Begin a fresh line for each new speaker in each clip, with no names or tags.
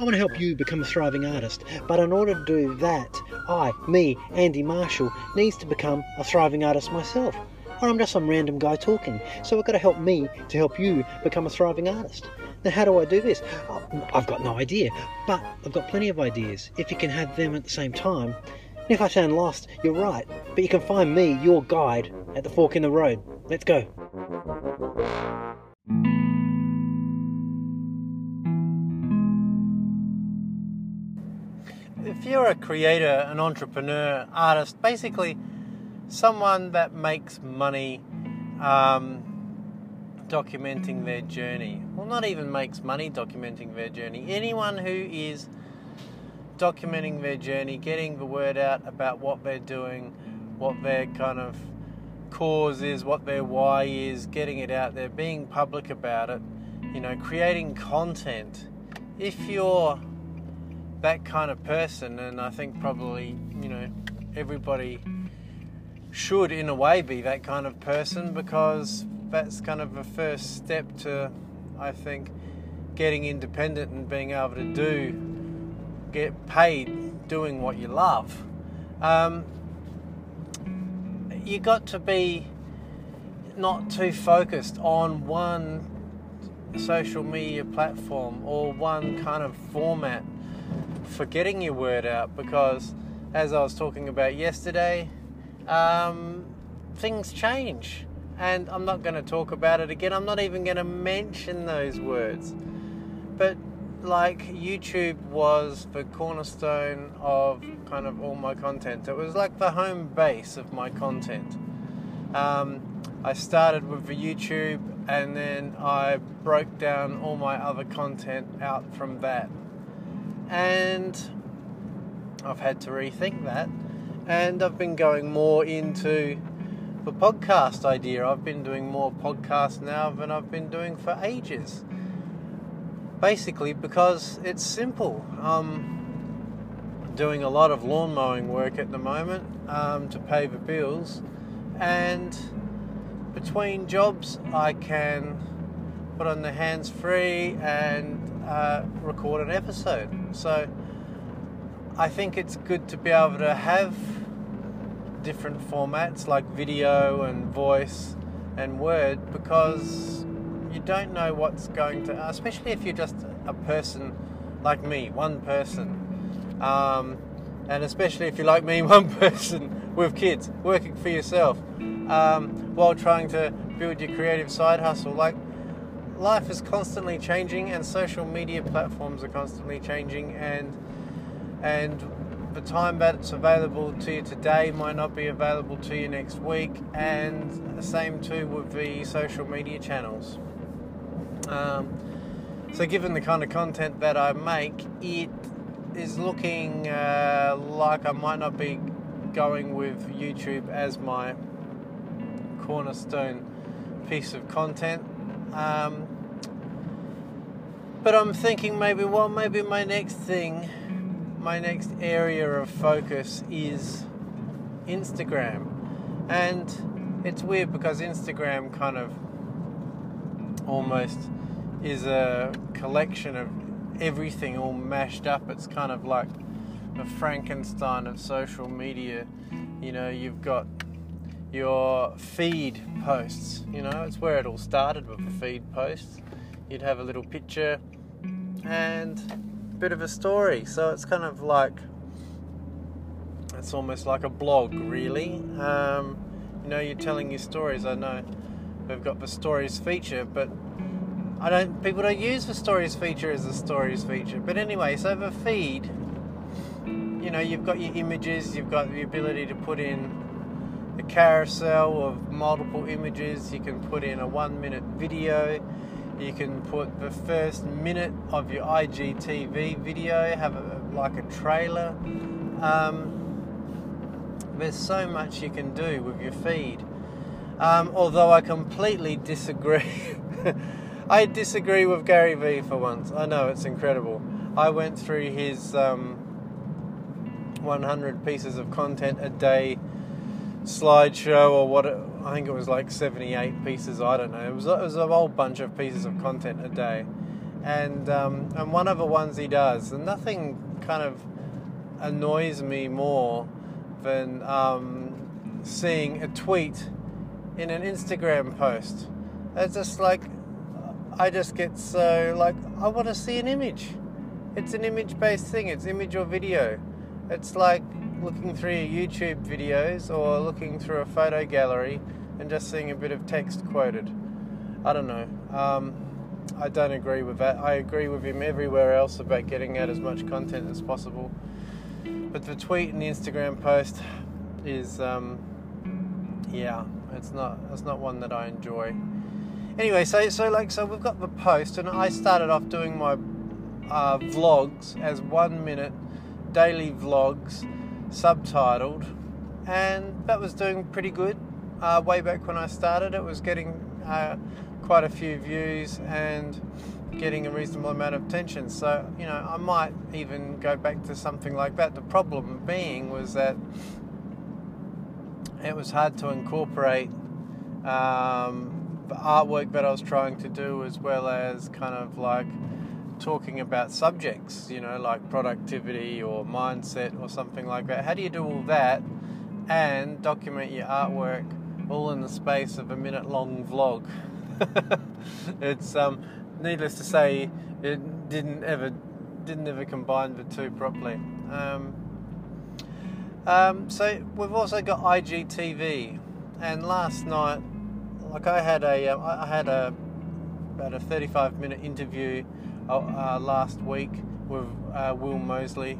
I want to help you become a thriving artist. But in order to do that, I, me, Andy Marshall, needs to become a thriving artist myself. Or I'm just some random guy talking. So it's got to help me to help you become a thriving artist. Now, how do I do this? Oh, I've got no idea, but I've got plenty of ideas. If you can have them at the same time, and if I sound lost, you're right, but you can find me, your guide, at the fork in the road. Let's go.
If you're a creator, an entrepreneur, artist, basically someone that makes money um, documenting their journey, well, not even makes money documenting their journey, anyone who is documenting their journey, getting the word out about what they're doing, what their kind of cause is, what their why is, getting it out there, being public about it, you know, creating content. If you're that kind of person, and I think probably, you know, everybody should in a way be that kind of person because that's kind of a first step to, I think, getting independent and being able to do, get paid doing what you love. Um, you got to be not too focused on one social media platform or one kind of format for getting your word out because as I was talking about yesterday, um, things change. And I'm not going to talk about it again. I'm not even going to mention those words. But like YouTube was the cornerstone of kind of all my content. It was like the home base of my content. Um, I started with the YouTube and then I broke down all my other content out from that. And I've had to rethink that. And I've been going more into the podcast idea. I've been doing more podcasts now than I've been doing for ages basically because it's simple. I'm doing a lot of lawn mowing work at the moment um, to pay the bills, and between jobs, I can put on the hands free and uh, record an episode. So I think it's good to be able to have different formats like video and voice and word because you don't know what's going to, especially if you're just a person like me, one person, um, and especially if you're like me, one person with kids, working for yourself, um, while trying to build your creative side hustle. Like, life is constantly changing, and social media platforms are constantly changing, and and the time that it's available to you today might not be available to you next week, and the same too with the social media channels. Um, so, given the kind of content that I make, it is looking uh, like I might not be going with YouTube as my cornerstone piece of content. Um, but I'm thinking maybe, well, maybe my next thing, my next area of focus is Instagram. And it's weird because Instagram kind of almost is a collection of everything all mashed up. It's kind of like the Frankenstein of social media. You know, you've got your feed posts, you know, it's where it all started with the feed posts. You'd have a little picture and a bit of a story. So it's kind of like, it's almost like a blog, really. Um, you know, you're telling your stories. I know we've got the stories feature, but I don't. People don't use the stories feature as a stories feature. But anyway, so the feed, you know, you've got your images. You've got the ability to put in a carousel of multiple images. You can put in a one-minute video. You can put the first minute of your IGTV video. Have a, like a trailer. Um, there's so much you can do with your feed. Um, although I completely disagree. I disagree with Gary Vee for once. I know it's incredible. I went through his um, 100 pieces of content a day slideshow, or what? I think it was like 78 pieces. I don't know. It was it was a whole bunch of pieces of content a day, and um, and one of the ones he does, and nothing kind of annoys me more than um, seeing a tweet in an Instagram post. It's just like I just get so like I want to see an image. It's an image-based thing. It's image or video. It's like looking through your YouTube videos or looking through a photo gallery and just seeing a bit of text quoted. I don't know. Um, I don't agree with that. I agree with him everywhere else about getting out as much content as possible. But the tweet and the Instagram post is, um, yeah, it's not. It's not one that I enjoy. Anyway, so so like so we've got the post, and I started off doing my uh, vlogs as one minute daily vlogs, subtitled, and that was doing pretty good. Uh, way back when I started, it was getting uh, quite a few views and getting a reasonable amount of attention. So, you know, I might even go back to something like that. The problem being was that it was hard to incorporate um, the artwork that I was trying to do as well as kind of like talking about subjects, you know, like productivity or mindset or something like that. How do you do all that and document your artwork all in the space of a minute long vlog? it's um, needless to say, it didn't ever didn't ever combine the two properly. Um, um, so we've also got IGTV, and last night, like I had a uh, had a about a 35 minute interview last week with uh, Will Mosley,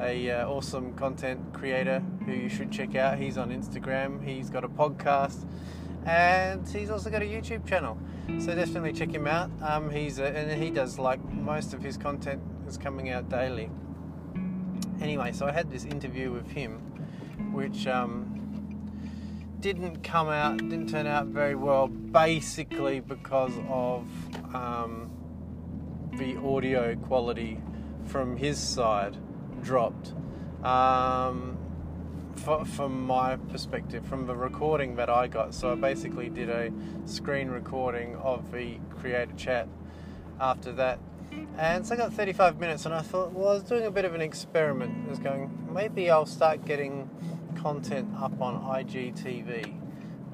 a uh, awesome content creator who you should check out. He's on Instagram. He's got a podcast, and he's also got a YouTube channel. So definitely check him out. Um, he's a, and he does like most of his content is coming out daily. Anyway, so I had this interview with him, which um, didn't come out, didn't turn out very well, basically because of um, the audio quality from his side dropped. Um, from my perspective, from the recording that I got, so I basically did a screen recording of the creator chat after that. And so I got 35 minutes, and I thought, well, I was doing a bit of an experiment. I was going, maybe I'll start getting content up on IGTV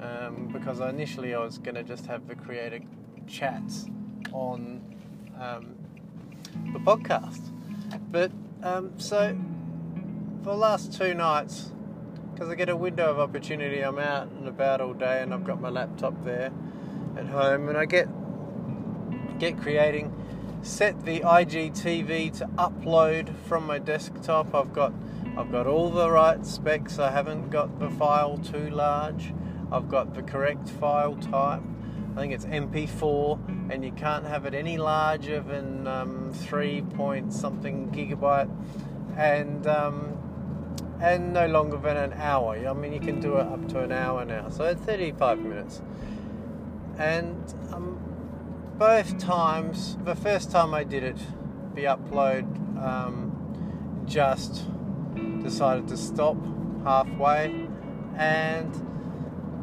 um, because initially I was going to just have the creator chats on um, the podcast. But um, so for the last two nights, because I get a window of opportunity, I'm out and about all day, and I've got my laptop there at home, and I get get creating. Set the IGTV to upload from my desktop. I've got I've got all the right specs. I haven't got the file too large. I've got the correct file type. I think it's MP4, and you can't have it any larger than um, three point something gigabyte, and um, and no longer than an hour. I mean, you can do it up to an hour now, so 35 minutes. And um, both times, the first time I did it, the upload um, just decided to stop halfway, and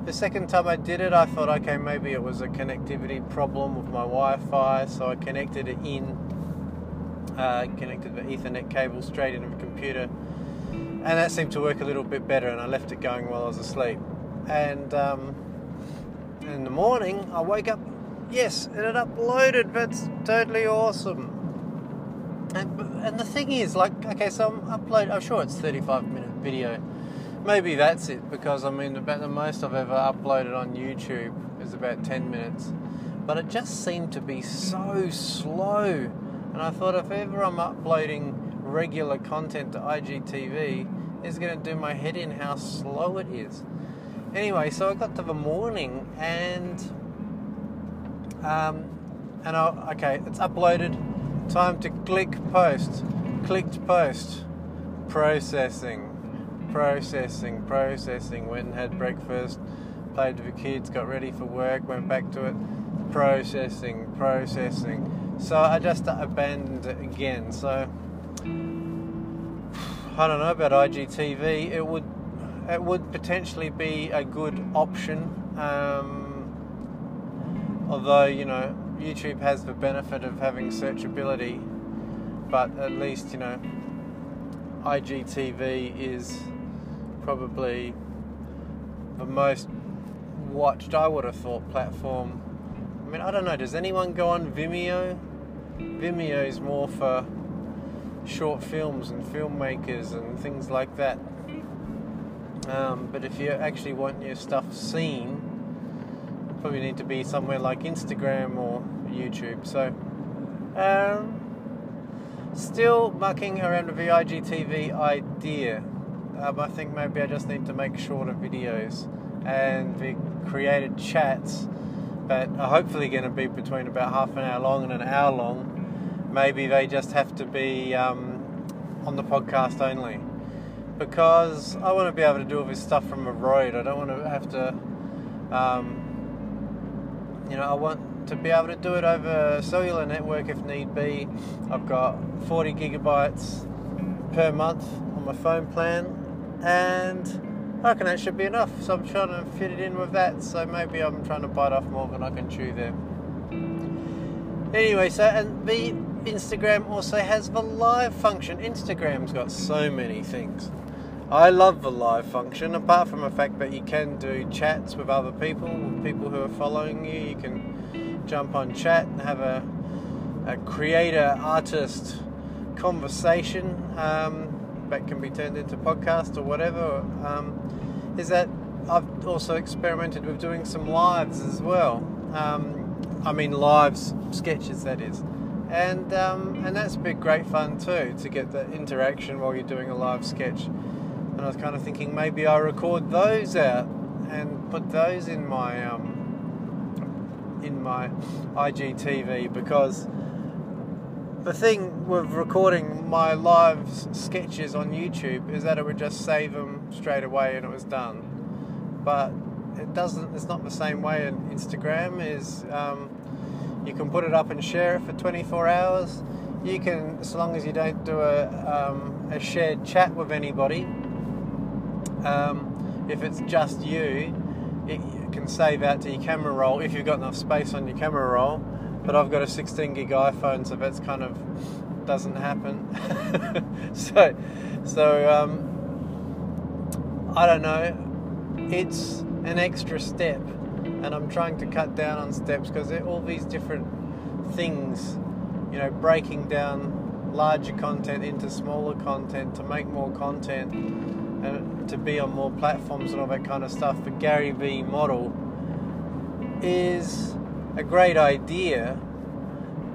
the second time I did it, I thought, okay, maybe it was a connectivity problem with my Wi-Fi, so I connected it in, uh, connected the Ethernet cable straight into the computer, and that seemed to work a little bit better. And I left it going while I was asleep. And um, in the morning, I wake up. Yes, it had uploaded. That's totally awesome. And, and the thing is, like, okay, so I'm upload. I'm sure it's 35 minute video maybe that's it because I mean about the most I've ever uploaded on YouTube is about 10 minutes. But it just seemed to be so slow. And I thought if ever I'm uploading regular content to IGTV it's going to do my head in how slow it is. Anyway so I got to the morning and um, and I okay it's uploaded. Time to click post. Clicked post. Processing processing, processing. Went and had breakfast, played with the kids, got ready for work, went back to it, processing, processing. So I just abandoned it again. So I don't know about IGTV. It would it would potentially be a good option. Um, although you know YouTube has the benefit of having searchability, but at least you know IGTV is probably the most watched. I would have thought platform. I mean, I don't know. Does anyone go on Vimeo? Vimeo is more for short films and filmmakers and things like that. Um, but if you actually want your stuff seen, probably need to be somewhere like Instagram or YouTube. So, um, still mucking around with the IGTV idea. Um, I think maybe I just need to make shorter videos and the creator chats that are hopefully going to be between about half an hour long and an hour long. Maybe they just have to be um, on the podcast only because I want to be able to do all this stuff from a road. I don't want to have to, um, you know, I want to be able to do it over a cellular network if need be. I've got 40 gigabytes per month on my phone plan, and I reckon that should be enough. So I'm trying to fit it in with that. So maybe I'm trying to bite off more than I can chew there. Anyway, so and the Instagram also has the live function. Instagram's got so many things. I love the live function, apart from the fact that you can do chats with other people, with people who are following you. You can jump on chat and have a, a creator artist conversation um, that can be turned into podcast or whatever. Um, is that I've also experimented with doing some lives as well. Um, I mean, lives sketches, that is and um, and that's been great fun too to get the interaction while you're doing a live sketch. And I was kind of thinking maybe I record those out and put those in my um, in my IGTV because the thing with recording my live sketches on YouTube is that it would just save them straight away and it was done. But it doesn't. It's not the same way in Instagram. Is um, you can put it up and share it for 24 hours. You can, as long as you don't do a, um, a shared chat with anybody, um, if it's just you, it can save out to your camera roll if you've got enough space on your camera roll. But I've got a 16 gig iPhone, so that's kind of doesn't happen. so, so um, I don't know. It's an extra step and I'm trying to cut down on steps because all these different things, you know, breaking down larger content into smaller content to make more content and to be on more platforms and all that kind of stuff. The Gary Vee model is a great idea,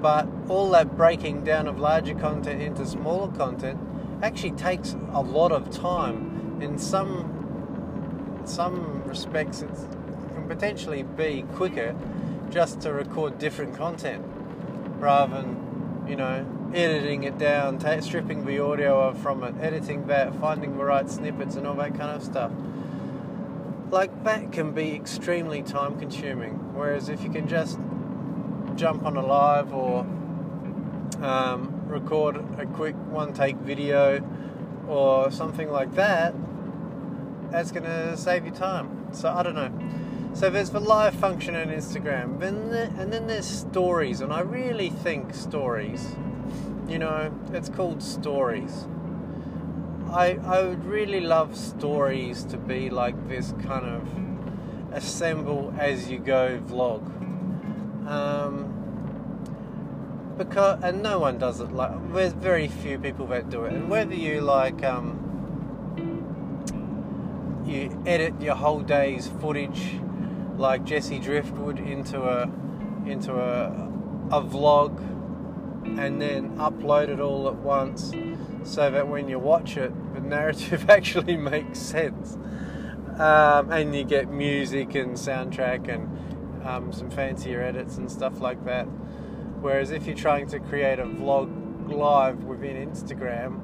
but all that breaking down of larger content into smaller content actually takes a lot of time. In some some respects, it can potentially be quicker just to record different content rather than, you know, editing it down, t- stripping the audio from it, editing that, finding the right snippets, and all that kind of stuff. Like that can be extremely time consuming. Whereas if you can just jump on a live or um, record a quick one take video or something like that, that's going to save you time. So I don't know. So there's the live function on Instagram, then the, and then there's stories, and I really think stories. You know, it's called stories. I I would really love stories to be like this kind of assemble as you go vlog. Um, because and no one does it like there's very few people that do it, and whether you like um, you edit your whole day's footage like Jesse Driftwood into a into a a vlog and then upload it all at once so that when you watch it the narrative actually makes sense um, and you get music and soundtrack and um, some fancier edits and stuff like that whereas if you're trying to create a vlog live within Instagram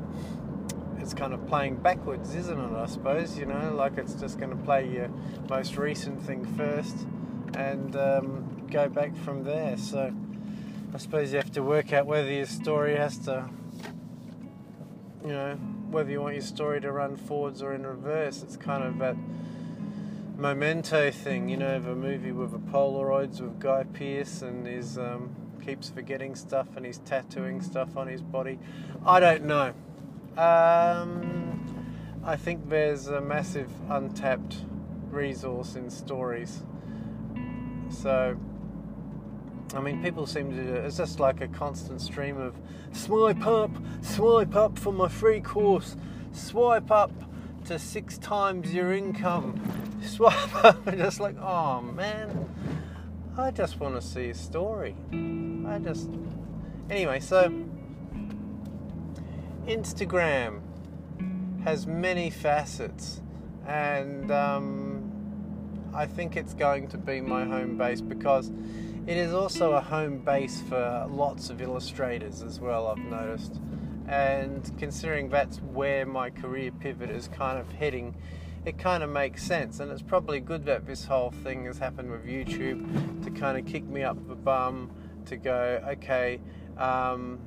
it's kind of playing backwards, isn't it? I suppose you know, like it's just going to play your most recent thing first and um, go back from there. So I suppose you have to work out whether your story has to, you know, whether you want your story to run forwards or in reverse. It's kind of that memento thing, you know, of a movie with the Polaroids with Guy Pearce and his um, keeps forgetting stuff and he's tattooing stuff on his body. I don't know. Um, I think there's a massive untapped resource in stories. So, I mean, people seem to. It's just like a constant stream of swipe up, swipe up for my free course, swipe up to six times your income, swipe up. And just like, oh man, I just want to see a story. I just. Anyway, so Instagram has many facets, and um, I think it's going to be my home base because it is also a home base for lots of illustrators as well, I've noticed. And considering that's where my career pivot is kind of heading, it kind of makes sense. And it's probably good that this whole thing has happened with YouTube to kind of kick me up the bum to go, okay, um,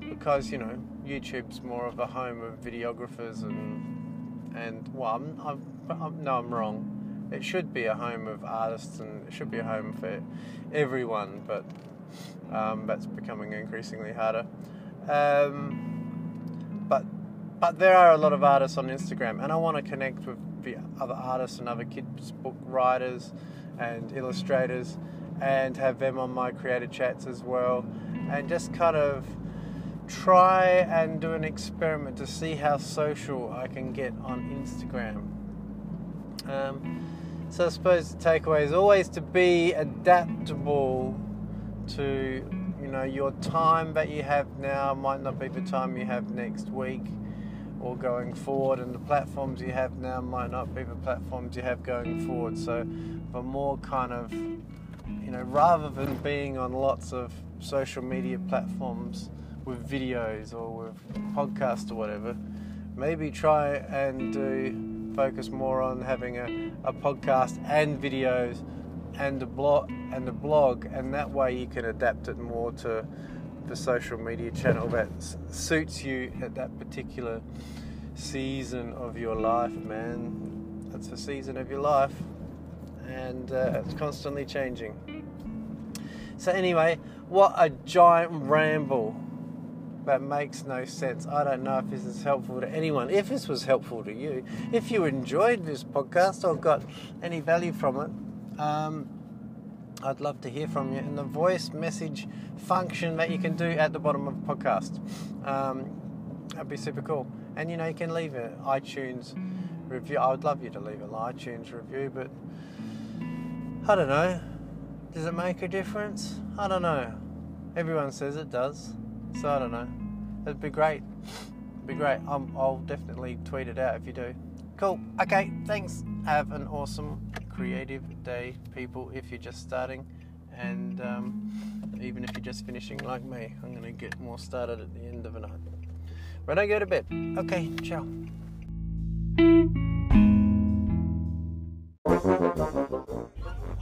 because you know YouTube's more of a home of videographers and and well, I'm, I'm, I'm, no, I'm wrong. It should be a home of artists and it should be a home for everyone, but um, that's becoming increasingly harder. Um, but but there are a lot of artists on Instagram, and I want to connect with the other artists and other kids book writers and illustrators, and have them on my creator chats as well, and just kind of try and do an experiment to see how social I can get on Instagram. Um, so I suppose the takeaway is always to be adaptable to you know your time that you have now might not be the time you have next week or going forward and the platforms you have now might not be the platforms you have going forward. So for more kind of you know rather than being on lots of social media platforms with videos or with podcasts or whatever, maybe try and do focus more on having a, a podcast and videos and a blog and the blog and that way you can adapt it more to the social media channel that suits you at that particular season of your life man. That's the season of your life and uh, it's constantly changing. So anyway what a giant ramble that makes no sense. I don't know if this is helpful to anyone. If this was helpful to you, if you enjoyed this podcast or got any value from it, um, I'd love to hear from you in the voice message function that you can do at the bottom of the podcast. Um, that'd be super cool. And you know, you can leave an iTunes review. I would love you to leave an iTunes review, but I don't know. Does it make a difference? I don't know. Everyone says it does. So I don't know. It'd be great. It'd be great. i will definitely tweet it out if you do. Cool. Okay. Thanks. Have an awesome creative day, people. If you're just starting, and um, even if you're just finishing like me, I'm gonna get more started at the end of the night. When I go to bed. Okay. Ciao.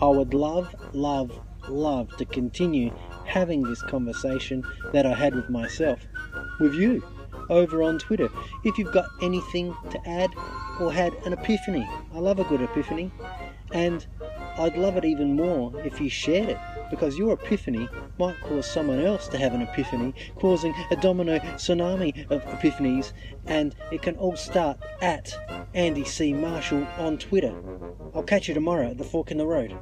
I would love, love, love to continue having this conversation that I had with myself, with you, over on Twitter. If you've got anything to add or had an epiphany, I love a good epiphany, and I'd love it even more if you shared it because your epiphany might cause someone else to have an epiphany, causing a domino tsunami of epiphanies, and it can all start at Andy C. Marshall on Twitter. I'll catch you tomorrow at the fork in the road.